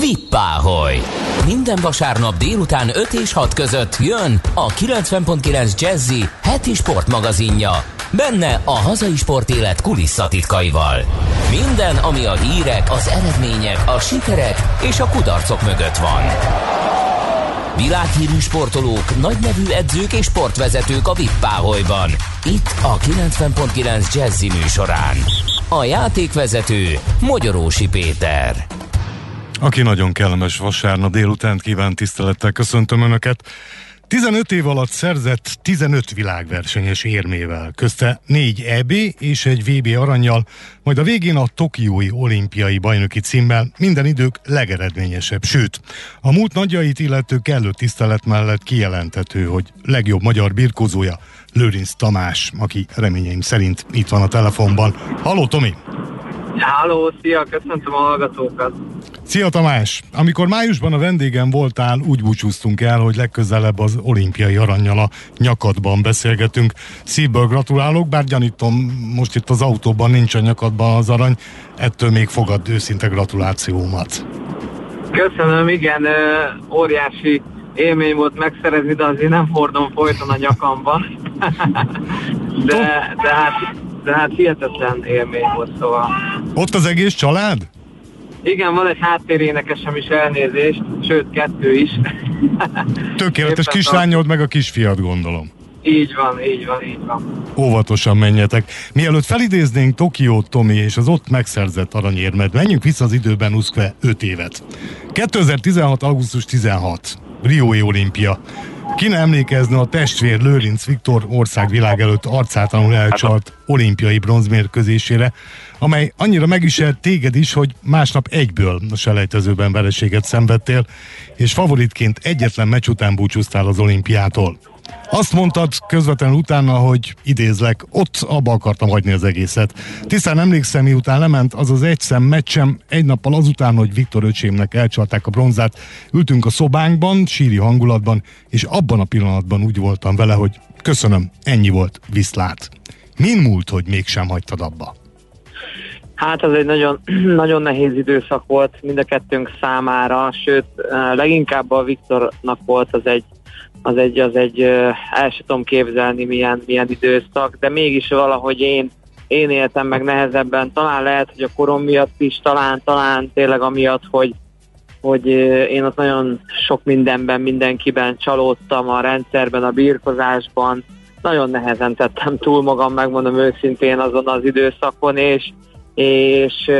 Vippáholy! Minden vasárnap délután 5 és 6 között jön a 90.9 Jazzy heti sportmagazinja. Benne a hazai sportélet kulisszatitkaival. Minden, ami a hírek, az eredmények, a sikerek és a kudarcok mögött van. Világhírű sportolók, nagynevű edzők és sportvezetők a Vippáholyban. Itt a 90.9 Jazzy műsorán. A játékvezető Magyarósi Péter. Aki nagyon kellemes vasárnap délután kíván tisztelettel köszöntöm Önöket. 15 év alatt szerzett 15 világversenyes érmével, közte 4 EB és egy VB aranyjal, majd a végén a Tokiói olimpiai bajnoki címmel minden idők legeredményesebb, sőt, a múlt nagyjait illető kellő tisztelet mellett kijelentető, hogy legjobb magyar birkózója Lőrinc Tamás, aki reményeim szerint itt van a telefonban. Halló Tomi! Háló, szia, köszöntöm a hallgatókat. Szia Tamás! Amikor májusban a vendégem voltál, úgy búcsúztunk el, hogy legközelebb az olimpiai aranyjal a nyakadban beszélgetünk. Szívből gratulálok, bár gyanítom, most itt az autóban nincs a nyakadban az arany, ettől még fogad őszinte gratulációmat. Köszönöm, igen, óriási élmény volt megszerezni, de azért nem fordom folyton a nyakamban. de, de hát de hát hihetetlen élmény volt, szóval. Ott az egész család? Igen, van egy háttérénekesem is elnézést, sőt kettő is. Tökéletes kislányod meg a kisfiad gondolom. Így van, így van, így van. Óvatosan menjetek. Mielőtt felidéznénk Tokiót, Tomi, és az ott megszerzett aranyérmet, menjünk vissza az időben Uszkve 5 évet. 2016. augusztus 16. Riói olimpia. Ki ne emlékezne a testvér Lőrinc Viktor országvilág előtt arcátlanul elcsalt olimpiai bronzmérkőzésére, amely annyira megviselt téged is, hogy másnap egyből a selejtezőben vereséget szenvedtél, és favoritként egyetlen meccs után búcsúztál az olimpiától. Azt mondtad közvetlenül utána, hogy idézlek, ott abba akartam hagyni az egészet. Tisztán emlékszem, miután lement az az egy szem meccsem, egy nappal azután, hogy Viktor öcsémnek elcsalták a bronzát, ültünk a szobánkban, síri hangulatban, és abban a pillanatban úgy voltam vele, hogy köszönöm, ennyi volt, viszlát. Min múlt, hogy mégsem hagytad abba? Hát ez egy nagyon, nagyon nehéz időszak volt mind a kettőnk számára, sőt, leginkább a Viktornak volt az egy az egy, az egy el sem tudom képzelni milyen, milyen időszak, de mégis valahogy én, én éltem meg nehezebben, talán lehet, hogy a korom miatt is, talán, talán tényleg amiatt, hogy, hogy én ott nagyon sok mindenben, mindenkiben csalódtam a rendszerben, a birkozásban, nagyon nehezen tettem túl magam, megmondom őszintén azon az időszakon, és, és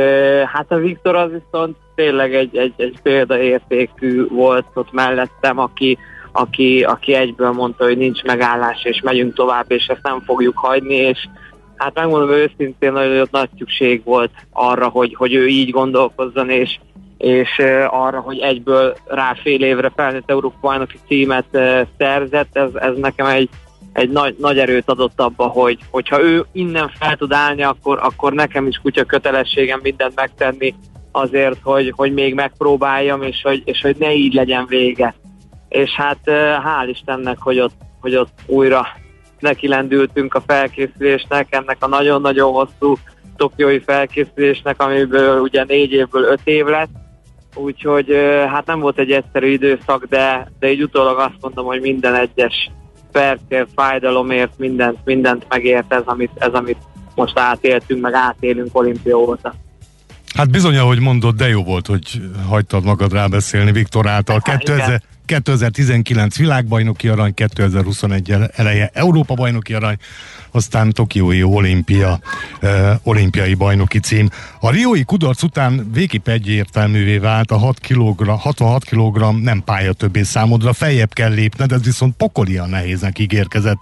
hát a Viktor az viszont tényleg egy, egy, egy példaértékű volt ott mellettem, aki, aki, aki egyből mondta, hogy nincs megállás, és megyünk tovább, és ezt nem fogjuk hagyni, és hát megmondom őszintén, hogy nagy szükség volt arra, hogy, hogy ő így gondolkozzon, és, és arra, hogy egyből rá fél évre felnőtt Európa bajnoki címet szerzett, ez, ez nekem egy, egy nagy, nagy erőt adott abba, hogy hogyha ő innen fel tud állni, akkor, akkor nekem is kutya kötelességem mindent megtenni azért, hogy, hogy még megpróbáljam, és hogy, és hogy ne így legyen vége és hát hál' Istennek, hogy ott, hogy ott újra neki lendültünk a felkészülésnek, ennek a nagyon-nagyon hosszú tokiói felkészülésnek, amiből ugye négy évből öt év lett, úgyhogy hát nem volt egy egyszerű időszak, de, de így utólag azt mondom, hogy minden egyes percért, fájdalomért, mindent, mindent megért ez, amit, ez, amit most átéltünk, meg átélünk olimpia óta. Hát bizony, ahogy mondod, de jó volt, hogy hagytad magad rábeszélni Viktor által. 2000, 2019 világbajnoki arany, 2021 eleje Európa bajnoki arany, aztán Tokiói olimpia, uh, olimpiai bajnoki cím. A riói kudarc után végképp egyértelművé vált a 6 kg, 66 kg nem pálya többé számodra, feljebb kell lépned, ez viszont pokolian nehéznek ígérkezett.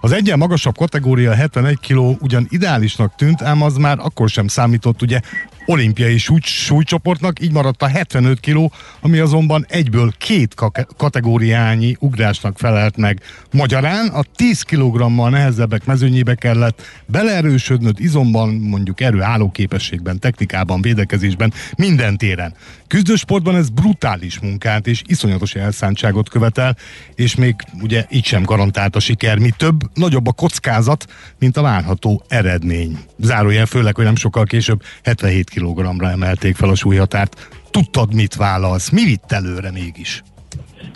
Az egyen magasabb kategória 71 kg ugyan ideálisnak tűnt, ám az már akkor sem számított ugye olimpiai súly, súlycsoportnak, így maradt a 75 kg, ami azonban egyből két kategóriányi ugrásnak felelt meg. Magyarán a 10 kg-mal nehezebbek mezőnyébe kellett beleerősödnöd izomban, mondjuk erő állóképességben, technikában, védekezésben, minden téren. Küzdősportban ez brutális munkát és iszonyatos elszántságot követel, és még ugye így sem garantált a siker. Mi több, nagyobb a kockázat, mint a várható eredmény. Zárójel főleg, hogy nem sokkal később 77 kg-ra emelték fel a súlyhatárt. tudtad, mit válasz. Mi vitt előre mégis?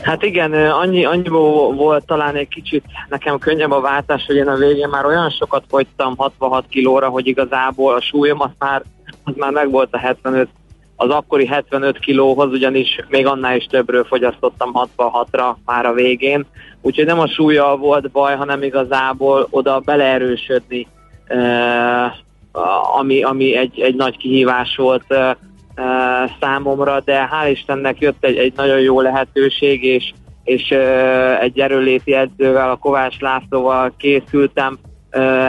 Hát igen, annyi, annyi volt talán egy kicsit nekem könnyebb a váltás, hogy én a végén már olyan sokat fogytam 66 kilóra, hogy igazából a súlyom az már, az már meg volt a 75, az akkori 75 kilóhoz, ugyanis még annál is többről fogyasztottam 66-ra már a végén. Úgyhogy nem a súlya volt baj, hanem igazából oda beleerősödni, ami, ami egy, egy nagy kihívás volt számomra, de hál' Istennek jött egy, egy nagyon jó lehetőség, és, és egy erőléti edzővel, a Kovács Lászlóval készültem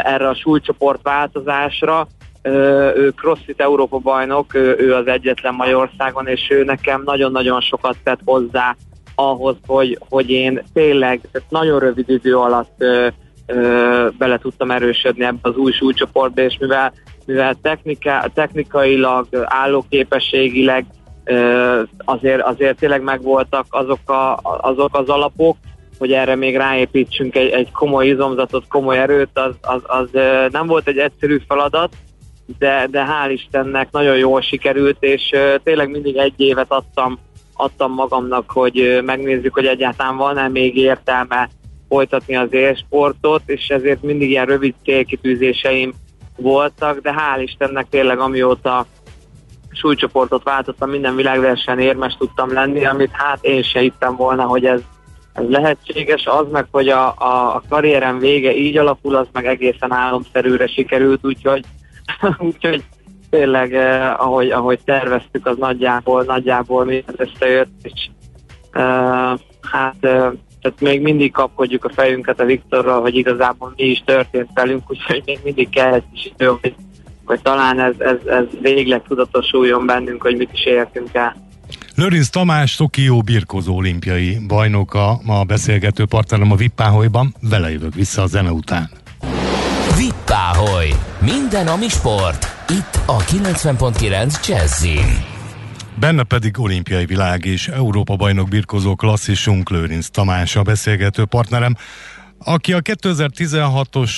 erre a súlycsoport változásra. Ő CrossFit Európa bajnok, ő az egyetlen Magyarországon, és ő nekem nagyon-nagyon sokat tett hozzá ahhoz, hogy, hogy én tényleg nagyon rövid idő alatt ö, ö, bele tudtam erősödni ebbe az új súlycsoportba, és mivel mivel technika, technikailag, állóképességileg azért, azért tényleg megvoltak azok, a, azok az alapok, hogy erre még ráépítsünk egy, egy komoly izomzatot, komoly erőt, az, az, az nem volt egy egyszerű feladat, de, de hál' Istennek nagyon jól sikerült, és tényleg mindig egy évet adtam, adtam magamnak, hogy megnézzük, hogy egyáltalán van-e még értelme folytatni az élsportot, és ezért mindig ilyen rövid célkitűzéseim voltak, de hál' Istennek tényleg amióta súlycsoportot váltottam, minden világversenyen érmes tudtam lenni, amit hát én se hittem volna, hogy ez, ez lehetséges, az meg, hogy a, a, a karrierem vége így alakul, az meg egészen álomszerűre sikerült, úgyhogy, úgyhogy tényleg eh, ahogy, ahogy terveztük, az nagyjából, nagyjából mindent összejött, és eh, hát eh, tehát még mindig kapkodjuk a fejünket a Viktorral, hogy igazából mi is történt velünk, úgyhogy még mindig kell egy kis idő, hogy, hogy talán ez, ez, ez végleg tudatosuljon bennünk, hogy mit is értünk el. Lőrinc Tamás, Tokió birkozó olimpiai bajnoka, ma a beszélgető partnerem a Vippáholyban, vele jövök vissza a zene után. Vippáholy, minden ami sport, itt a 90.9 Jazzin. Benne pedig olimpiai világ és Európa bajnok birkozó klasszisunk Lőrinc Tamás a beszélgető partnerem, aki a 2016-os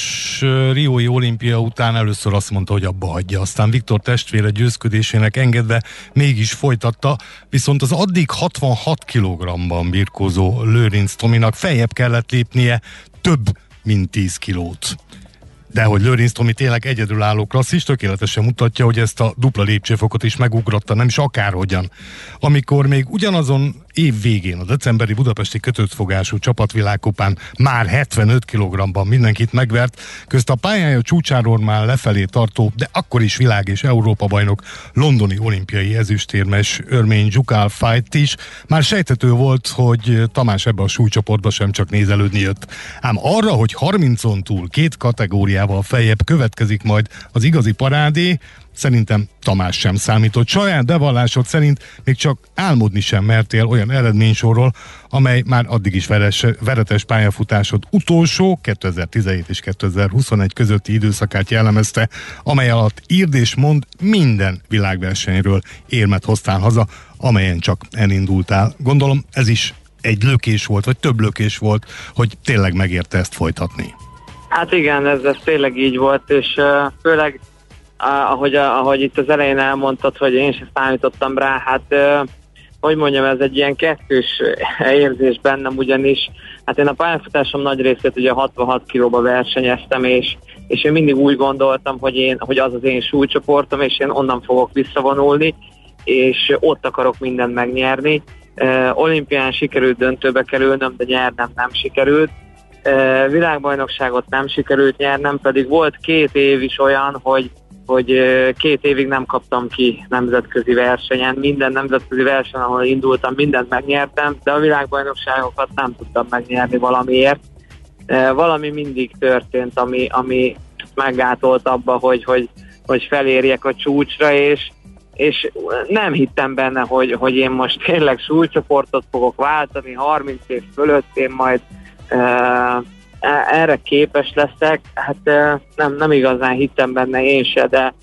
Riói olimpia után először azt mondta, hogy abba hagyja. Aztán Viktor testvére győzködésének engedve mégis folytatta, viszont az addig 66 kg-ban birkózó Lőrinc Tominak feljebb kellett lépnie több mint 10 kilót de hogy Lőrinc Tomi tényleg egyedülálló klasszis, tökéletesen mutatja, hogy ezt a dupla lépcsőfokot is megugrotta, nem is akárhogyan. Amikor még ugyanazon év végén a decemberi budapesti kötöttfogású csapatvilágkupán már 75 kg-ban mindenkit megvert, közt a pályája csúcsáról már lefelé tartó, de akkor is világ és Európa bajnok londoni olimpiai ezüstérmes örmény Zsukál Fight is, már sejtető volt, hogy Tamás ebbe a súlycsoportba sem csak nézelődni jött. Ám arra, hogy 30-on túl két kategóriával feljebb következik majd az igazi parádé, Szerintem Tamás sem számított. Saját bevallásod szerint még csak álmodni sem mertél olyan eredménysorról, amely már addig is veres, veretes pályafutásod utolsó 2017 és 2021 közötti időszakát jellemezte, amely alatt írd és mond minden világversenyről érmet hoztál haza, amelyen csak elindultál. Gondolom ez is egy lökés volt, vagy több lökés volt, hogy tényleg megérte ezt folytatni. Hát igen, ez, ez tényleg így volt, és uh, főleg ahogy, ahogy itt az elején elmondtad, hogy én sem számítottam rá, hát hogy mondjam, ez egy ilyen kettős érzés bennem, ugyanis hát én a pályafutásom nagy részét ugye 66 kilóba versenyeztem, és, és én mindig úgy gondoltam, hogy, én, hogy az az én súlycsoportom, és én onnan fogok visszavonulni, és ott akarok mindent megnyerni. Olimpián sikerült döntőbe kerülnöm, de nyernem nem sikerült. Világbajnokságot nem sikerült nyernem, pedig volt két év is olyan, hogy hogy két évig nem kaptam ki nemzetközi versenyen. Minden nemzetközi versenyen, ahol indultam, mindent megnyertem, de a világbajnokságokat nem tudtam megnyerni valamiért. Valami mindig történt, ami, ami meggátolt abba, hogy, hogy, hogy felérjek a csúcsra, és, és nem hittem benne, hogy, hogy én most tényleg súlycsoportot fogok váltani, 30 év fölött én majd E, erre képes leszek, hát e, nem, nem igazán hittem benne én se, de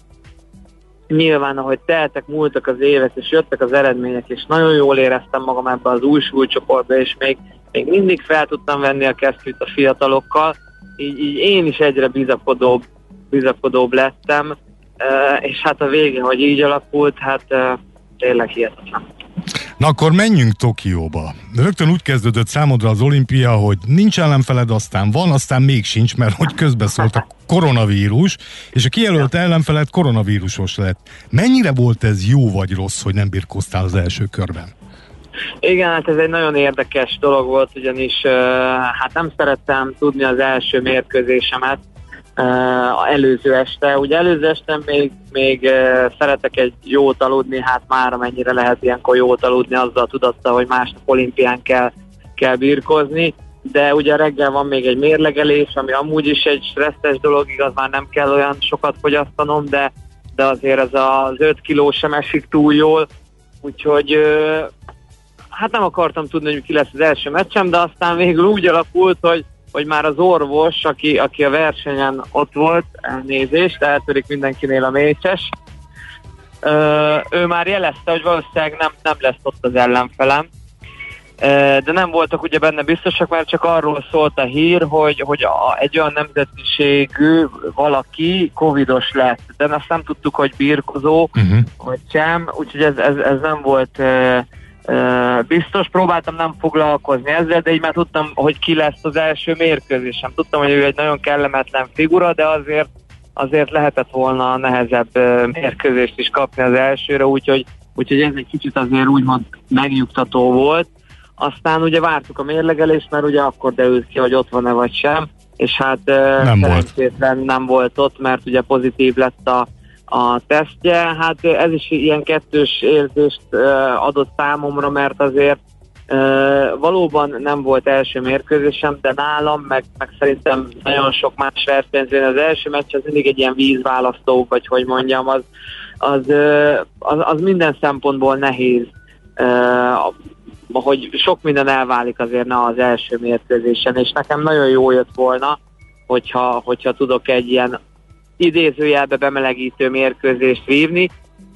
nyilván, ahogy teltek, múltak az évek, és jöttek az eredmények, és nagyon jól éreztem magam ebben az új súlycsoportban, és még, még mindig fel tudtam venni a kesztyűt a fiatalokkal, így, így én is egyre bizakodóbb, bizakodóbb lettem, e, és hát a végén, hogy így alakult, hát tényleg hihetetlen. Na akkor menjünk Tokióba. Rögtön úgy kezdődött számodra az olimpia, hogy nincs ellenfeled, aztán van, aztán még sincs, mert hogy közbeszólt a koronavírus, és a kijelölt ellenfeled koronavírusos lett. Mennyire volt ez jó vagy rossz, hogy nem birkoztál az első körben? Igen, hát ez egy nagyon érdekes dolog volt, ugyanis hát nem szerettem tudni az első mérkőzésemet, uh, előző este. Ugye előző este még, még uh, szeretek egy jót aludni, hát már amennyire lehet ilyenkor jót aludni, azzal tudatta, hogy másnap olimpián kell, kell birkozni, de ugye reggel van még egy mérlegelés, ami amúgy is egy stresszes dolog, igaz már nem kell olyan sokat fogyasztanom, de, de azért ez az 5 kiló sem esik túl jól, úgyhogy uh, hát nem akartam tudni, hogy ki lesz az első meccsem, de aztán végül úgy alakult, hogy hogy már az orvos, aki, aki a versenyen ott volt, elnézést, eltörik mindenkinél a mécses, ő már jelezte, hogy valószínűleg nem, nem lesz ott az ellenfelem, de nem voltak ugye benne biztosak, mert csak arról szólt a hír, hogy, hogy a, egy olyan nemzetiségű valaki covidos lett, de azt nem tudtuk, hogy birkozó, uh-huh. vagy sem, úgyhogy ez, ez, ez nem volt biztos, próbáltam nem foglalkozni ezzel, de így már tudtam, hogy ki lesz az első mérkőzésem. Tudtam, hogy ő egy nagyon kellemetlen figura, de azért azért lehetett volna nehezebb mérkőzést is kapni az elsőre, úgyhogy, úgyhogy ez egy kicsit azért úgymond megnyugtató volt. Aztán ugye vártuk a mérlegelést, mert ugye akkor derült ki, hogy ott van-e vagy sem, és hát nem volt. nem volt ott, mert ugye pozitív lett a a tesztje. Hát ez is ilyen kettős érzést adott számomra, mert azért valóban nem volt első mérkőzésem, de nálam, meg, meg szerintem nagyon sok más versenyzőn az első meccs az mindig egy ilyen vízválasztó, vagy hogy mondjam, az, az, az, az minden szempontból nehéz hogy sok minden elválik azért na az első mérkőzésen, és nekem nagyon jó jött volna, hogyha, hogyha tudok egy ilyen idézőjelbe bemelegítő mérkőzést vívni,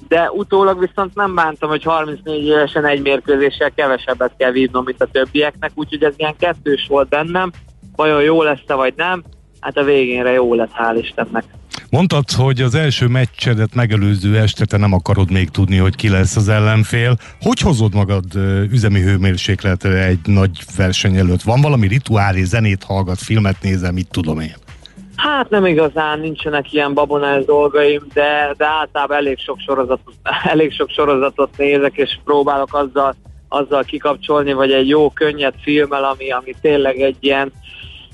de utólag viszont nem bántam, hogy 34 évesen egy mérkőzéssel kevesebbet kell vívnom, mint a többieknek, úgyhogy ez ilyen kettős volt bennem, vajon jó lesz-e vagy nem, hát a végénre jó lett, hál' Istennek. Mondtad, hogy az első meccsedet megelőző este te nem akarod még tudni, hogy ki lesz az ellenfél. Hogy hozod magad üzemi hőmérsékletre egy nagy verseny előtt? Van valami rituálé, zenét hallgat, filmet nézem, mit tudom én? Hát nem igazán, nincsenek ilyen babonás dolgaim, de, de általában elég sok, sorozatot, elég sok sorozatot nézek, és próbálok azzal, azzal kikapcsolni, vagy egy jó, könnyed filmmel, ami, ami tényleg egy ilyen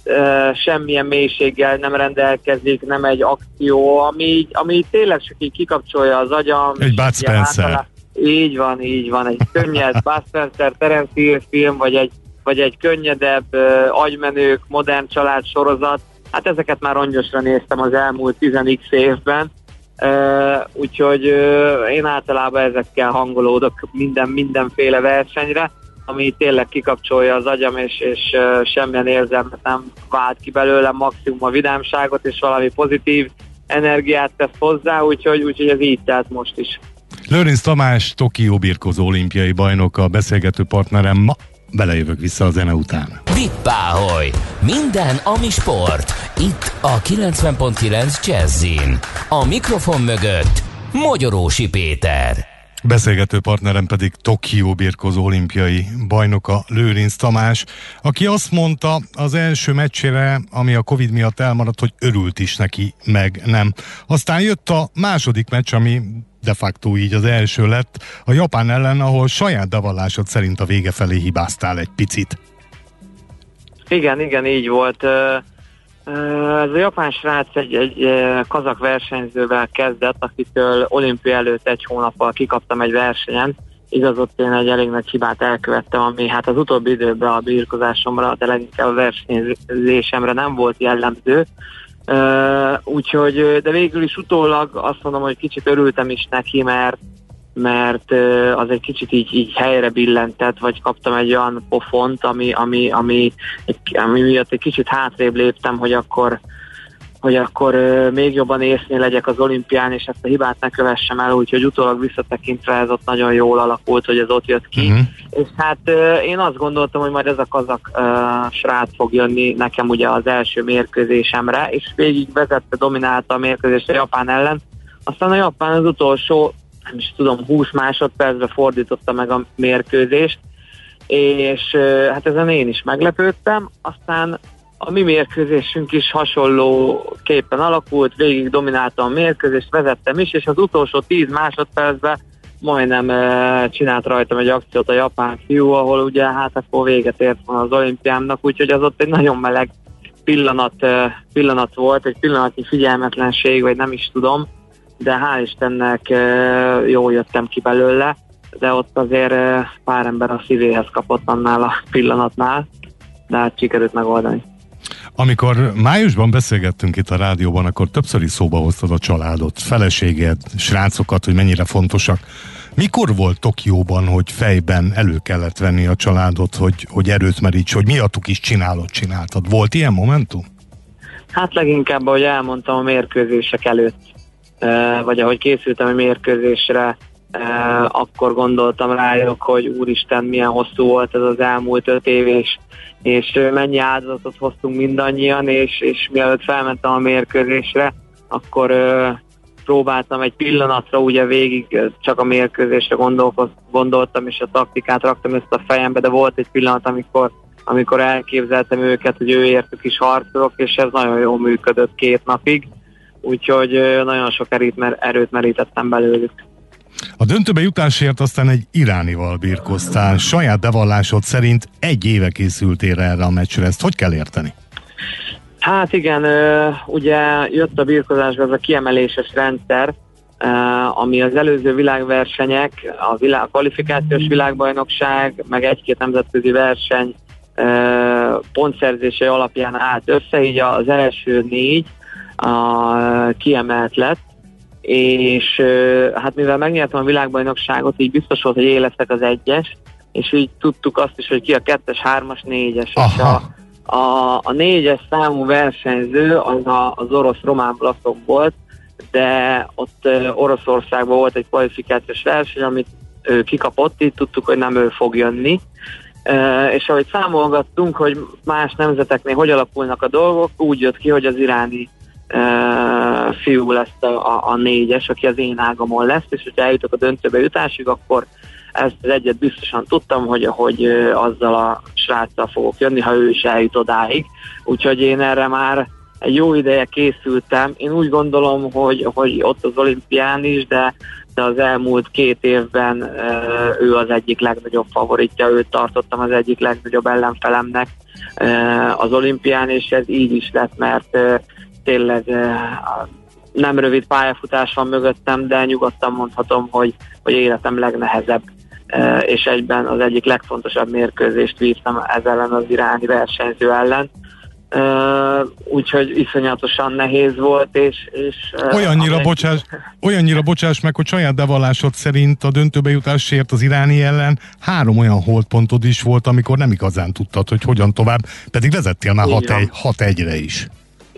uh, semmilyen mélységgel nem rendelkezik, nem egy akció, ami, ami tényleg csak így kikapcsolja az agyam. Egy Bud Spencer. Így van, így van, egy könnyed Bud Spencer, Terence Hill film, vagy egy, vagy egy könnyedebb uh, agymenők, modern család sorozat, Hát ezeket már rongyosra néztem az elmúlt 10x évben, úgyhogy én általában ezekkel hangolódok minden, mindenféle versenyre, ami tényleg kikapcsolja az agyam, és, és uh, semmilyen érzelmet nem vált ki belőle, maximum a vidámságot, és valami pozitív energiát tesz hozzá, úgyhogy, úgyhogy ez így tehát most is. Lőrinc Tamás, Tokió birkozó olimpiai bajnok, a beszélgető partnerem ma belejövök vissza a zene után. Vippáholy! Minden, ami sport. Itt a 90.9 Jazzin. A mikrofon mögött Magyarósi Péter. Beszélgető partnerem pedig Tokió birkozó olimpiai bajnoka Lőrinc Tamás, aki azt mondta az első meccsére, ami a Covid miatt elmaradt, hogy örült is neki, meg nem. Aztán jött a második meccs, ami de facto így az első lett a Japán ellen, ahol saját bevallásod szerint a vége felé hibáztál egy picit. Igen, igen, így volt. Ez a japán srác egy, egy kazak versenyzővel kezdett, akitől olimpia előtt egy hónappal kikaptam egy versenyen. Igaz, én egy elég nagy hibát elkövettem, ami hát az utóbbi időben a birkozásomra, de leginkább a versenyzésemre nem volt jellemző. Úgyhogy, de végül is utólag azt mondom, hogy kicsit örültem is neki, mert mert az egy kicsit így, így helyre billentett, vagy kaptam egy olyan pofont, ami, ami, ami, ami miatt egy kicsit hátrébb léptem, hogy akkor hogy akkor még jobban észnél legyek az olimpián, és ezt a hibát ne kövessem el, úgyhogy utólag visszatekintve ez ott nagyon jól alakult, hogy ez ott jött ki. Uh-huh. És hát én azt gondoltam, hogy majd ez a kazak uh, srác fog jönni nekem ugye az első mérkőzésemre, és végig vezette, dominálta a mérkőzést a Japán ellen. Aztán a Japán az utolsó nem is tudom, 20 másodpercbe fordította meg a mérkőzést, és hát ezen én is meglepődtem, aztán a mi mérkőzésünk is hasonló képen alakult, végig domináltam a mérkőzést, vezettem is, és az utolsó 10 másodpercben majdnem uh, csinált rajtam egy akciót a japán fiú, ahol ugye hát akkor véget ért van az olimpiámnak, úgyhogy az ott egy nagyon meleg pillanat, uh, pillanat volt, egy pillanatnyi figyelmetlenség, vagy nem is tudom, de hál' Istennek uh, jól jöttem ki belőle, de ott azért pár ember a szívéhez kapott annál a pillanatnál, de hát sikerült megoldani. Amikor májusban beszélgettünk itt a rádióban, akkor többször is szóba hoztad a családot, feleséged, srácokat, hogy mennyire fontosak. Mikor volt Tokióban, hogy fejben elő kellett venni a családot, hogy, hogy erőt meríts, hogy miattuk is csinálod, csináltad? Volt ilyen momentum? Hát leginkább, ahogy elmondtam a mérkőzések előtt, vagy ahogy készültem a mérkőzésre, akkor gondoltam rájuk, hogy úristen, milyen hosszú volt ez az elmúlt öt év, és, és mennyi áldozatot hoztunk mindannyian, és, és mielőtt felmentem a mérkőzésre, akkor próbáltam egy pillanatra ugye végig csak a mérkőzésre gondoltam, és a taktikát raktam ezt a fejembe, de volt egy pillanat, amikor, amikor elképzeltem őket, hogy ő értük is harcolok, és ez nagyon jól működött két napig, úgyhogy nagyon sok erőt, erőt merítettem belőlük. A döntőbe jutásért aztán egy iránival birkoztál. Saját bevallásod szerint egy éve készültél erre a meccsre. Ezt hogy kell érteni? Hát igen, ugye jött a birkozásba ez a kiemeléses rendszer, ami az előző világversenyek, a, világ, kvalifikációs világbajnokság, meg egy-két nemzetközi verseny pontszerzése alapján állt össze, így az első négy a, kiemelt lett, és hát mivel megnyertem a világbajnokságot, így biztos volt, hogy éleszek az egyes, és így tudtuk azt is, hogy ki a kettes, hármas, négyes. És a, a, a négyes számú versenyző az a, az orosz-román blaszok volt, de ott Oroszországban volt egy kvalifikációs verseny, amit ő kikapott, így tudtuk, hogy nem ő fog jönni. Uh, és ahogy számolgattunk, hogy más nemzeteknél hogy alakulnak a dolgok, úgy jött ki, hogy az iráni uh, fiú lesz a, a, a négyes, aki az én ágamon lesz, és hogyha eljutok a döntőbe jutásig, akkor ezt az egyet biztosan tudtam, hogy, hogy azzal a sráccal fogok jönni, ha ő is eljut odáig. Úgyhogy én erre már egy jó ideje készültem. Én úgy gondolom, hogy, hogy ott az olimpián is, de, de az elmúlt két évben ő az egyik legnagyobb favoritja, őt tartottam az egyik legnagyobb ellenfelemnek az olimpián, és ez így is lett, mert tényleg nem rövid pályafutás van mögöttem, de nyugodtan mondhatom, hogy, hogy életem legnehezebb és egyben az egyik legfontosabb mérkőzést vívtam ez ellen az iráni versenyző ellen. Uh, úgyhogy iszonyatosan nehéz volt, és... és uh, olyannyira, bocsáss, olyannyira bocsáss meg, hogy saját bevallásod szerint a döntőbe jutásért az iráni ellen három olyan holdpontod is volt, amikor nem igazán tudtad, hogy hogyan tovább, pedig vezettél már 6-1-re is.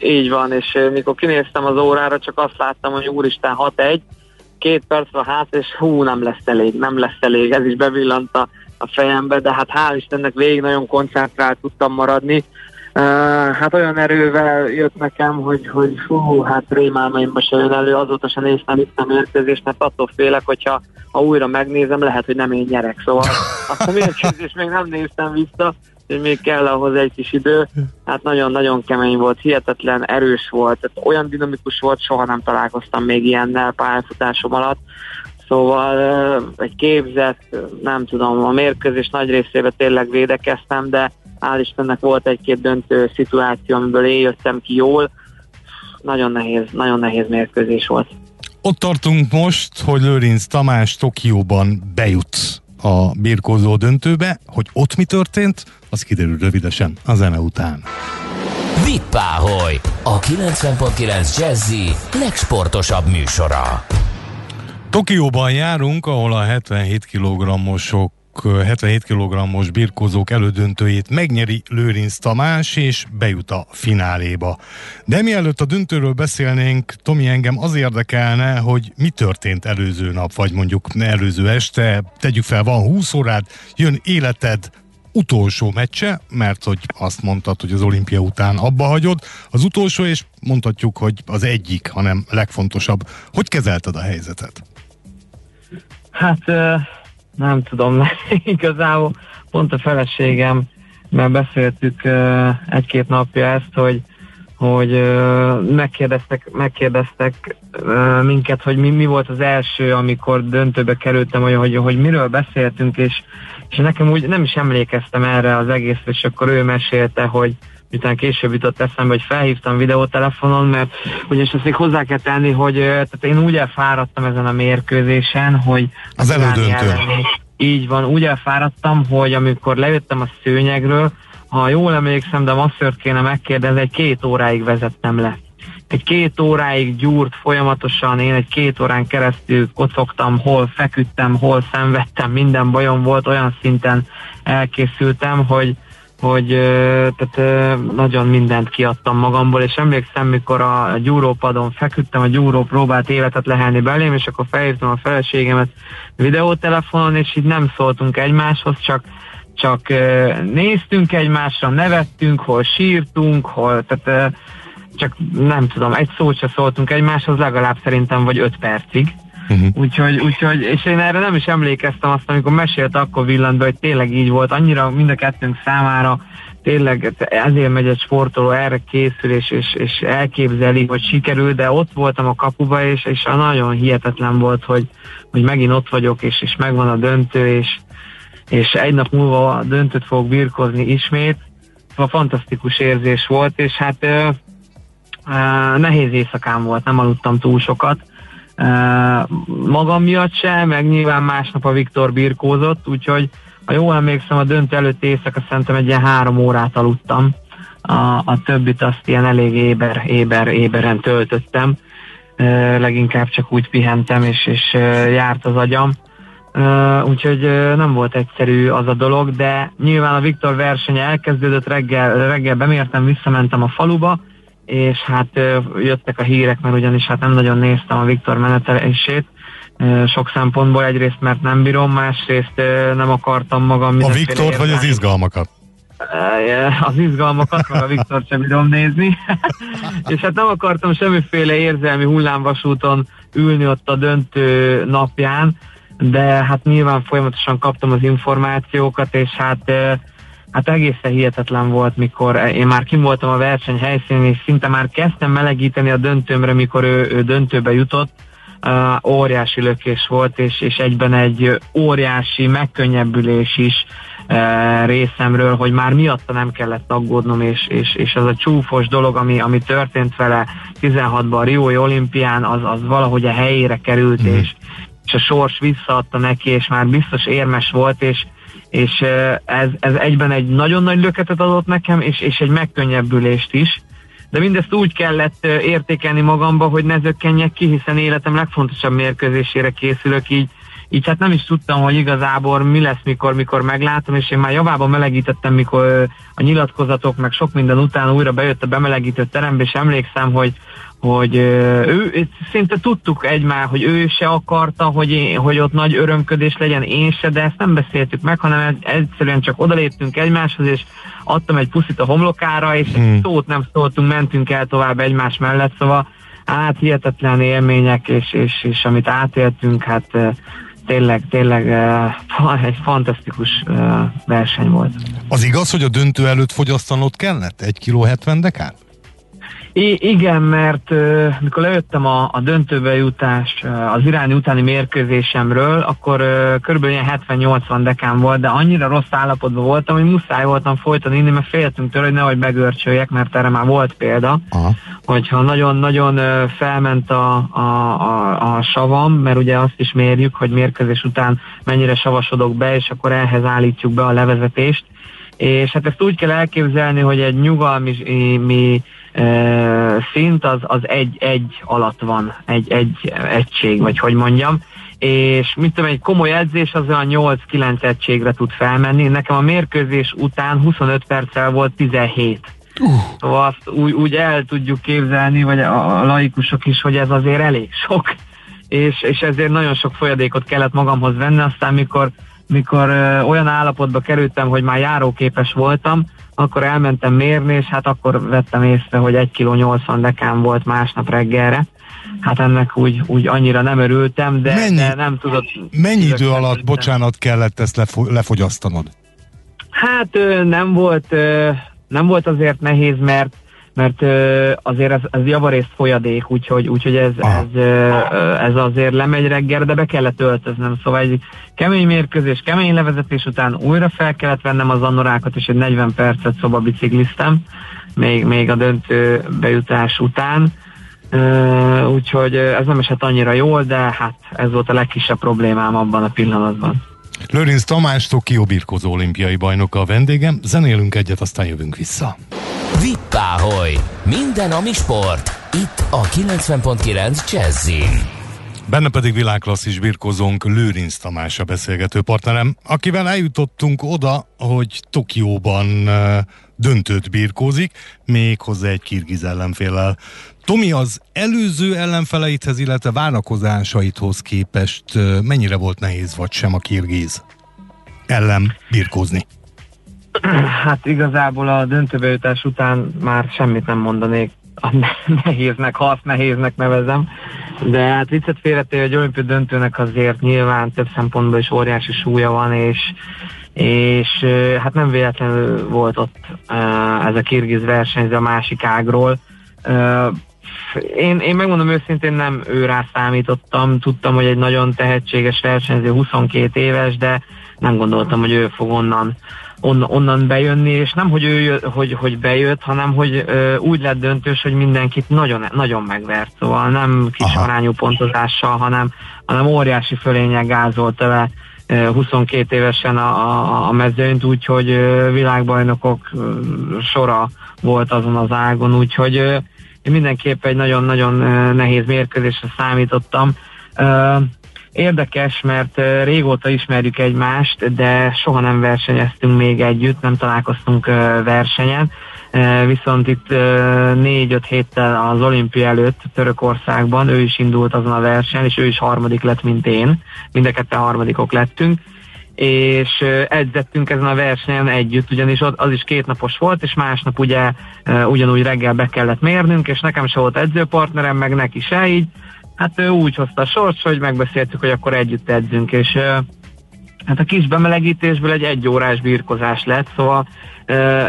Így van, és mikor kinéztem az órára, csak azt láttam, hogy úristen 6-1, két perc a hát, és hú, nem lesz elég, nem lesz elég, ez is bevillant a, a fejembe, de hát hál' Istennek végig nagyon koncentrált tudtam maradni. Uh, hát olyan erővel jött nekem, hogy, hogy hú, hát rémálmaimba se jön elő, azóta sem néztem itt a mérkőzést, mert attól félek, hogyha ha újra megnézem, lehet, hogy nem én nyerek. Szóval azt a mérkőzést még nem néztem vissza, hogy még kell ahhoz egy kis idő. Hát nagyon-nagyon kemény volt, hihetetlen erős volt, tehát olyan dinamikus volt, soha nem találkoztam még ilyennel pályafutásom alatt. Szóval egy képzett, nem tudom, a mérkőzés nagy részében tényleg védekeztem, de hál' Istennek volt egy-két döntő szituáció, amiből én jöttem ki jól. Nagyon nehéz, nagyon nehéz mérkőzés volt. Ott tartunk most, hogy Lőrinc Tamás Tokióban bejut a birkózó döntőbe, hogy ott mi történt, az kiderül rövidesen a zene után. Vippáholy, a 90.9 Jazzy legsportosabb műsora. Tokióban járunk, ahol a 77 kg-osok 77 kg-os birkózók elődöntőjét megnyeri Lőrinc Tamás, és bejut a fináléba. De mielőtt a döntőről beszélnénk, Tomi, engem az érdekelne, hogy mi történt előző nap, vagy mondjuk előző este, tegyük fel, van 20 órád, jön életed utolsó meccse, mert hogy azt mondtad, hogy az olimpia után abba hagyod, az utolsó, és mondhatjuk, hogy az egyik, hanem legfontosabb. Hogy kezelted a helyzetet? Hát nem tudom, igazából pont a feleségem, mert beszéltük egy-két napja ezt, hogy hogy megkérdeztek, megkérdeztek minket, hogy mi, mi volt az első, amikor döntőbe kerültem, hogy, hogy, hogy miről beszéltünk, és, és nekem úgy nem is emlékeztem erre az egész, és akkor ő mesélte, hogy miután később jutott eszembe, hogy felhívtam videótelefonon, mert ugyanis azt még hozzá kell tenni, hogy tehát én úgy elfáradtam ezen a mérkőzésen, hogy az elődöntő. Így van, úgy elfáradtam, hogy amikor lejöttem a szőnyegről, ha jól emlékszem, de masszört kéne megkérdezni, egy két óráig vezettem le. Egy két óráig gyúrt folyamatosan, én egy két órán keresztül kocogtam, hol feküdtem, hol szenvedtem, minden bajom volt, olyan szinten elkészültem, hogy, hogy tehát nagyon mindent kiadtam magamból, és emlékszem, mikor a gyúrópadon feküdtem, a gyúró próbált életet lehelni belém, és akkor felhívtam a feleségemet videótelefonon, és így nem szóltunk egymáshoz, csak csak néztünk egymásra, nevettünk, hol sírtunk, hol, tehát csak nem tudom, egy szót se szóltunk egymáshoz, legalább szerintem vagy öt percig. Uh-huh. Úgyhogy, úgyhogy, és én erre nem is emlékeztem azt, amikor mesélt, akkor villant be, hogy tényleg így volt, annyira mind a kettőnk számára tényleg ezért megy egy sportoló, erre készül, és, és, és elképzeli, hogy sikerül, de ott voltam a kapuba, és, és nagyon hihetetlen volt, hogy, hogy megint ott vagyok, és, és megvan a döntő, és, és egy nap múlva döntőt fogok birkozni ismét. Szóval fantasztikus érzés volt, és hát ö, ö, nehéz éjszakám volt, nem aludtam túl sokat. Magam miatt se, meg nyilván másnap a Viktor birkózott, úgyhogy ha jól emlékszem, a döntő előtt éjszaka szerintem egy ilyen három órát aludtam. A, a többit azt ilyen elég éber, éber, éberen töltöttem. Leginkább csak úgy pihentem, és, és járt az agyam. Uh, úgyhogy uh, nem volt egyszerű az a dolog, de nyilván a Viktor versenye elkezdődött, reggel, reggel bemértem, visszamentem a faluba, és hát jöttek a hírek, mert ugyanis hát nem nagyon néztem a Viktor menetelését, sok szempontból, egyrészt mert nem bírom, másrészt nem akartam magam... A Viktor vagy az izgalmakat? az izgalmakat, meg a Viktor sem bírom nézni. és hát nem akartam semmiféle érzelmi hullámvasúton ülni ott a döntő napján, de hát nyilván folyamatosan kaptam az információkat, és hát hát egészen hihetetlen volt, mikor én már kim voltam a verseny helyszínén, és szinte már kezdtem melegíteni a döntőmre, mikor ő, ő döntőbe jutott. Uh, óriási lökés volt, és, és egyben egy óriási megkönnyebbülés is uh, részemről, hogy már miatta nem kellett aggódnom, és, és, és az a csúfos dolog, ami, ami történt vele 16-ban a Riói olimpián, az, az valahogy a helyére került, mm. és, és a sors visszaadta neki, és már biztos érmes volt, és, és ez, ez egyben egy nagyon nagy löketet adott nekem, és, és egy megkönnyebbülést is. De mindezt úgy kellett értékelni magamba, hogy ne zökkenjek ki, hiszen életem legfontosabb mérkőzésére készülök, így így hát nem is tudtam, hogy igazából mi lesz, mikor, mikor meglátom, és én már javában melegítettem, mikor a nyilatkozatok, meg sok minden után újra bejött a bemelegítő terembe, és emlékszem, hogy, hogy ő, szinte tudtuk egymás, hogy ő se akarta, hogy, én, hogy ott nagy örömködés legyen, én se, de ezt nem beszéltük meg, hanem egyszerűen csak odaléptünk egymáshoz, és adtam egy puszit a homlokára, és hmm. szót nem szóltunk, mentünk el tovább egymás mellett, szóval hát hihetetlen élmények, és, és, és amit átéltünk, hát tényleg, tényleg egy fantasztikus verseny volt. Az igaz, hogy a döntő előtt fogyasztanod kellett? Egy kiló 70 dekát? I- igen, mert uh, mikor lejöttem a, a döntőbe jutás uh, az iráni utáni mérkőzésemről, akkor uh, körülbelül ilyen 70-80 dekán volt, de annyira rossz állapotban voltam, hogy muszáj voltam folytani inni, mert féltünk tőle, hogy nehogy megörcsöljek, mert erre már volt példa, Aha. hogyha nagyon-nagyon uh, felment a, a, a, a savam, mert ugye azt is mérjük, hogy mérkőzés után mennyire savasodok be, és akkor ehhez állítjuk be a levezetést, és hát ezt úgy kell elképzelni, hogy egy nyugalmi mi, szint az, az egy, egy alatt van, egy, egy egység, vagy hogy mondjam, és mit tudom, egy komoly edzés az olyan 8-9 egységre tud felmenni. Nekem a mérkőzés után 25 perccel volt 17. Uh. Szóval azt úgy, úgy el tudjuk képzelni, vagy a, a laikusok is, hogy ez azért elég sok. És, és ezért nagyon sok folyadékot kellett magamhoz venni, aztán mikor, mikor ö, olyan állapotba kerültem, hogy már járóképes voltam, akkor elmentem mérni, és hát akkor vettem észre, hogy 1 kg 80 dekán volt másnap reggelre, hát ennek úgy, úgy annyira nem örültem, de, mennyi, de nem tudott... Mennyi idő alatt, bocsánat, kellett ezt lefo- lefogyasztanod? Hát nem volt, nem volt azért nehéz, mert mert azért ez, ez javarészt folyadék, úgyhogy, úgyhogy ez, ez, ez azért lemegy reggel, de be kellett öltöznem, szóval egy kemény mérkőzés, kemény levezetés után újra fel kellett vennem az anorákat, és egy 40 percet szoba bicikliztem, még, még a döntő bejutás után, úgyhogy ez nem esett annyira jól, de hát ez volt a legkisebb problémám abban a pillanatban. Lőrinc Tamás, Tokió birkózó olimpiai bajnoka a vendégem. Zenélünk egyet, aztán jövünk vissza. Vippáholy! Minden, ami sport. Itt a 90.9 Jazzin. Benne pedig világklasszis birkozónk Lőrinc Tamás a beszélgető partnerem, akivel eljutottunk oda, hogy Tokióban döntőt birkózik, hozzá egy kirgiz ellenféllel. Tomi, az előző ellenfeleithez, illetve várakozásaithoz képest mennyire volt nehéz vagy sem a kirgiz ellen birkózni? Hát igazából a döntőbejutás után már semmit nem mondanék a nehéznek, ha azt nehéznek nevezem. De hát viccet félretéve, hogy olimpiai döntőnek azért nyilván több szempontból is óriási súlya van, és, és hát nem véletlenül volt ott ez a kirgiz versenyző a másik ágról. Én, én megmondom őszintén, nem őrá számítottam, tudtam, hogy egy nagyon tehetséges versenyző, 22 éves, de nem gondoltam, hogy ő fog onnan on, onnan bejönni, és nem, hogy ő hogy, hogy bejött, hanem hogy ö, úgy lett döntős, hogy mindenkit nagyon, nagyon megvert, szóval nem kis Aha. arányú pontozással, hanem, hanem óriási fölények gázolta le 22 évesen a, a, a mezőnyt, úgyhogy világbajnokok sora volt azon az ágon, úgyhogy én mindenképp egy nagyon-nagyon nehéz mérkőzésre számítottam. Érdekes, mert régóta ismerjük egymást, de soha nem versenyeztünk még együtt, nem találkoztunk versenyen. Viszont itt négy-öt héttel az olimpia előtt Törökországban ő is indult azon a versenyen, és ő is harmadik lett, mint én. Mind a ketten harmadikok lettünk és edzettünk ezen a versenyen együtt, ugyanis az is kétnapos volt, és másnap ugye ugyanúgy reggel be kellett mérnünk, és nekem se volt edzőpartnerem, meg neki se így, Hát ő úgy hozta a sors, hogy megbeszéltük, hogy akkor együtt edzünk, és hát a kis bemelegítésből egy egyórás birkozás lett, szóval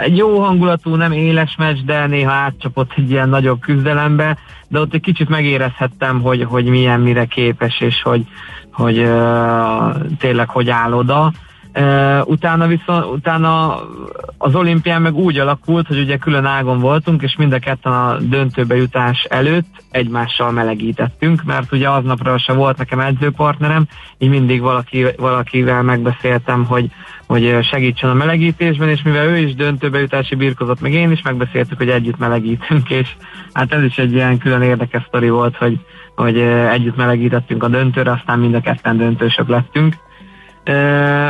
egy jó hangulatú, nem éles meccs, de néha átcsapott egy ilyen nagyobb küzdelembe, de ott egy kicsit megérezhettem, hogy, hogy milyen mire képes, és hogy, hogy uh, tényleg hogy áll oda. Utána viszont, utána az olimpián meg úgy alakult, hogy ugye külön ágon voltunk, és mind a ketten a döntőbe jutás előtt egymással melegítettünk, mert ugye aznapra se volt nekem edzőpartnerem, így mindig valaki, valakivel megbeszéltem, hogy, hogy segítsen a melegítésben, és mivel ő is döntőbe jutási birkozott, meg én is megbeszéltük, hogy együtt melegítünk, és hát ez is egy ilyen külön érdekes sztori volt, hogy, hogy együtt melegítettünk a döntőre, aztán mind a ketten döntősök lettünk.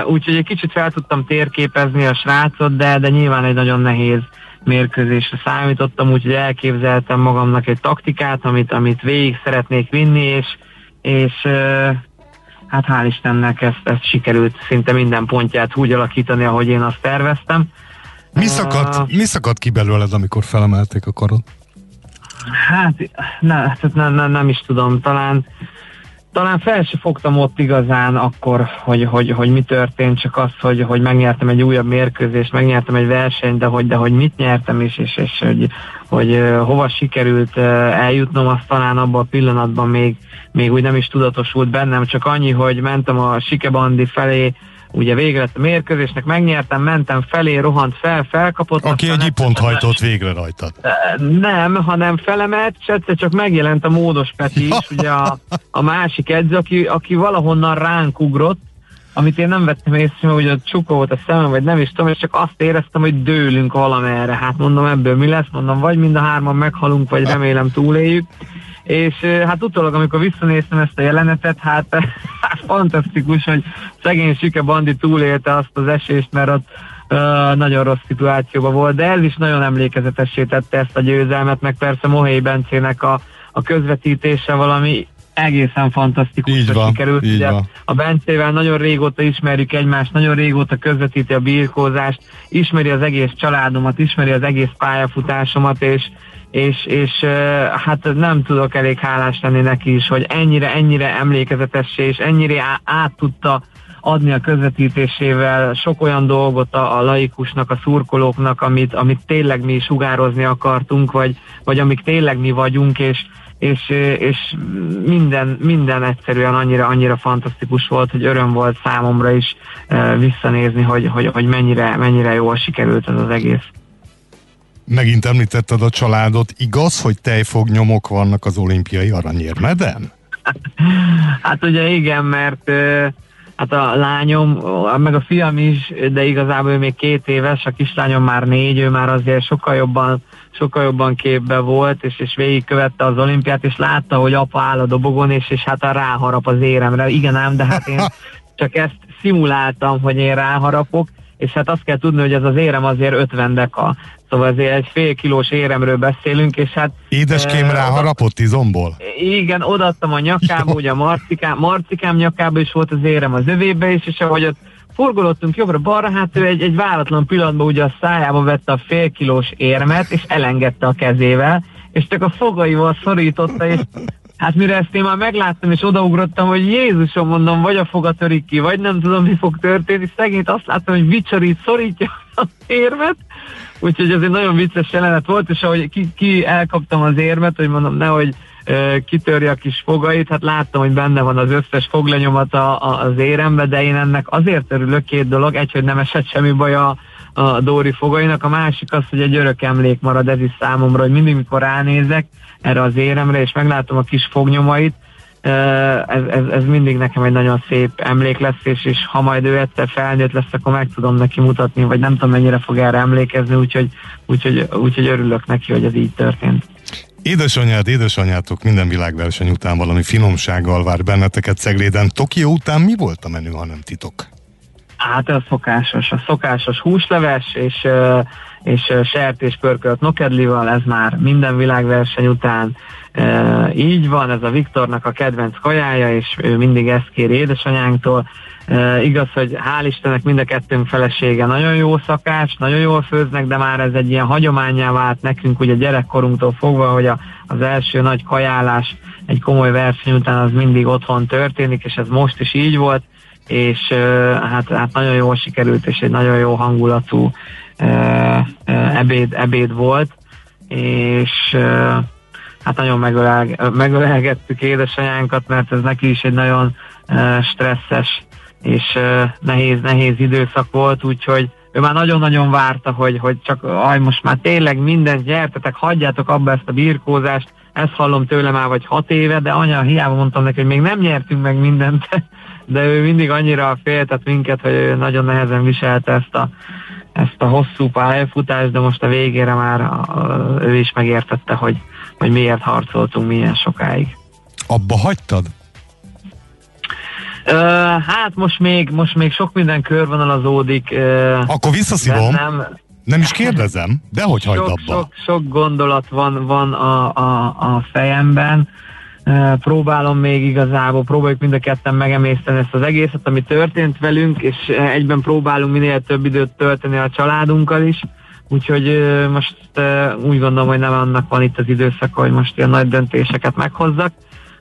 Úgyhogy egy kicsit fel tudtam térképezni a srácot, de, de nyilván egy nagyon nehéz mérkőzésre számítottam, úgyhogy elképzeltem magamnak egy taktikát, amit, amit végig szeretnék vinni, és, és hát hál' Istennek ezt, ezt sikerült szinte minden pontját úgy alakítani, ahogy én azt terveztem. Mi szakadt, uh, mi szakadt ki belőled, amikor felemelték a karod? Hát, ne, hát ne, ne, nem is tudom, talán talán fel se fogtam ott igazán akkor, hogy, hogy, hogy mi történt, csak az, hogy, hogy megnyertem egy újabb mérkőzést, megnyertem egy versenyt, de hogy, de hogy mit nyertem is, és, és hogy, hogy hova sikerült eljutnom, azt talán abban a pillanatban még, még úgy nem is tudatosult bennem, csak annyi, hogy mentem a Sikebandi felé, ugye vége lett a mérkőzésnek, megnyertem, mentem felé, rohant fel, felkapott. Aki egy pont hajtott végre rajtad. Nem, hanem felemelt, és egyszer csak megjelent a módos Peti is, ugye a, a másik edző, aki, aki valahonnan ránk ugrott, amit én nem vettem észre, hogy a csukó volt a szemem, vagy nem is tudom, és csak azt éreztem, hogy dőlünk valamerre. Hát mondom, ebből mi lesz? Mondom, vagy mind a hárman meghalunk, vagy remélem túléljük és hát utólag, amikor visszanéztem ezt a jelenetet, hát fantasztikus, hogy szegény Sike Bandi túlélte azt az esést, mert ott uh, nagyon rossz szituációban volt, de ez is nagyon emlékezetessé tette ezt a győzelmet, meg persze Mohei Bencének a, a közvetítése valami egészen fantasztikus van, sikerült. Így Ugye, van. A Bencével nagyon régóta ismerjük egymást, nagyon régóta közvetíti a birkózást, ismeri az egész családomat, ismeri az egész pályafutásomat, és és, és hát nem tudok elég hálás lenni neki is, hogy ennyire, ennyire emlékezetessé, és ennyire át tudta adni a közvetítésével sok olyan dolgot a, a laikusnak, a szurkolóknak, amit, amit tényleg mi sugározni akartunk, vagy, vagy amik tényleg mi vagyunk, és, és, és minden, minden egyszerűen annyira, annyira fantasztikus volt, hogy öröm volt számomra is visszanézni, hogy, hogy, hogy mennyire, mennyire jól sikerült ez az egész. Megint említetted a családot. Igaz, hogy tejfognyomok vannak az olimpiai aranyérmeden? hát ugye igen, mert hát a lányom, meg a fiam is, de igazából ő még két éves, a kislányom már négy, ő már azért sokkal jobban, sokkal jobban képbe volt, és, és végigkövette az olimpiát, és látta, hogy apa áll a dobogon, és, és hát a ráharap az éremre. Igen ám, de hát én csak ezt szimuláltam, hogy én ráharapok, és hát azt kell tudni, hogy ez az érem azért 50 deka. Szóval azért egy fél kilós éremről beszélünk, és hát... Édeském e, rá harapott izomból? Igen, odaadtam a nyakába, ugye a marcikám, marcikám nyakába is volt az érem az övébe is, és ahogy ott forgolottunk jobbra-balra, hát ő egy, egy váratlan pillanatban ugye a szájába vette a fél kilós érmet, és elengedte a kezével, és csak a fogaival szorította, és Hát mire ezt én már megláttam, és odaugrottam, hogy Jézusom, mondom, vagy a foga törik ki, vagy nem tudom, mi fog történni. Szegényt azt láttam, hogy vicsorít, szorítja a érmet, úgyhogy ez egy nagyon vicces jelenet volt, és ahogy ki, ki elkaptam az érmet, hogy mondom, nehogy uh, kitörje a kis fogait, hát láttam, hogy benne van az összes foglenyomat a, a, az érembe, de én ennek azért örülök két dolog, egy, hogy nem esett semmi baj a, a Dóri fogainak, a másik az, hogy egy örök emlék marad ez is számomra, hogy mindig, mikor ránézek erre az éremre, és meglátom a kis fognyomait, ez, ez, ez mindig nekem egy nagyon szép emlék lesz, és, és ha majd ő egyszer felnőtt lesz, akkor meg tudom neki mutatni, vagy nem tudom mennyire fog erre emlékezni, úgyhogy, úgyhogy, úgyhogy örülök neki, hogy ez így történt. Édesanyád, édesanyátok minden világverseny után valami finomsággal vár benneteket Cegléden. Tokió után mi volt a menü, ha nem titok? Hát a szokásos, a szokásos húsleves és, és sertés pörkölt nokedlival, ez már minden világverseny után így van, ez a Viktornak a kedvenc kajája, és ő mindig ezt kéri édesanyánktól. igaz, hogy hál' Istennek mind a kettőnk felesége nagyon jó szakás, nagyon jól főznek, de már ez egy ilyen hagyományá vált nekünk ugye gyerekkorunktól fogva, hogy a, az első nagy kajálás egy komoly verseny után az mindig otthon történik, és ez most is így volt és hát, hát nagyon jól sikerült, és egy nagyon jó hangulatú ebéd, ebéd volt, és hát nagyon megölelgettük édesanyánkat, mert ez neki is egy nagyon stresszes és nehéz, nehéz időszak volt, úgyhogy ő már nagyon-nagyon várta, hogy, hogy csak aj, most már tényleg mindent gyertetek, hagyjátok abba ezt a birkózást, ezt hallom tőle már vagy hat éve, de anya, hiába mondtam neki, hogy még nem nyertünk meg mindent, de ő mindig annyira féltett minket, hogy ő nagyon nehezen viselte ezt a, ezt a hosszú pályafutást, de most a végére már a, ő is megértette, hogy, hogy miért harcoltunk milyen sokáig. Abba hagytad? Uh, hát most még, most még sok minden körvonalazódik. Uh, Akkor visszaszívom. Nem, nem is kérdezem, de hogy hagyd abba? Sok, sok gondolat van, van a, a, a fejemben próbálom még igazából, próbáljuk mind a ketten megemészteni ezt az egészet, ami történt velünk, és egyben próbálunk minél több időt tölteni a családunkkal is, úgyhogy most úgy gondolom, hogy nem annak van itt az időszak, hogy most ilyen nagy döntéseket meghozzak,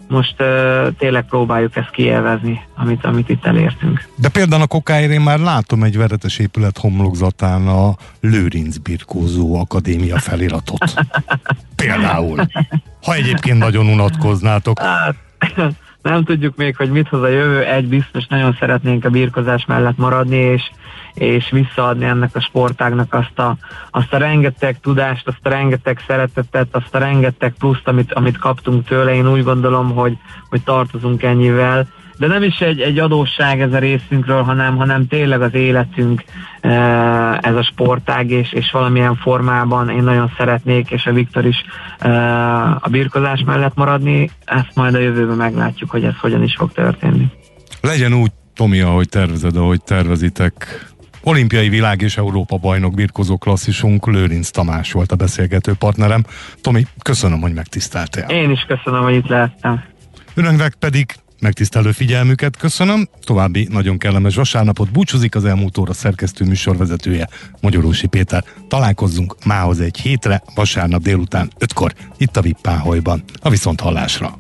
most uh, tényleg próbáljuk ezt kielvezni, amit, amit itt elértünk. De például a kokáért én már látom egy veretes épület homlokzatán a Lőrinc Birkózó Akadémia feliratot. például. Ha egyébként nagyon unatkoznátok. Hát, nem tudjuk még, hogy mit hoz a jövő. Egy biztos, nagyon szeretnénk a birkozás mellett maradni, és és visszaadni ennek a sportágnak azt a, azt a rengeteg tudást, azt a rengeteg szeretetet, azt a rengeteg pluszt, amit, amit kaptunk tőle. Én úgy gondolom, hogy, hogy tartozunk ennyivel. De nem is egy, egy adósság ez a részünkről, hanem, hanem tényleg az életünk eh, ez a sportág, és, és valamilyen formában én nagyon szeretnék, és a Viktor is eh, a birkozás mellett maradni. Ezt majd a jövőben meglátjuk, hogy ez hogyan is fog történni. Legyen úgy, Tomi, ahogy tervezed, ahogy tervezitek, Olimpiai világ és Európa bajnok birkozó klasszisunk Lőrinc Tamás volt a beszélgető partnerem. Tomi, köszönöm, hogy megtiszteltél. Én is köszönöm, hogy itt lehettem. Önöknek pedig megtisztelő figyelmüket köszönöm. További nagyon kellemes vasárnapot búcsúzik az elmúlt óra szerkesztő műsorvezetője Magyarósi Péter. Találkozzunk mához egy hétre, vasárnap délután 5-kor, itt a Vippáholyban. A viszont hallásra.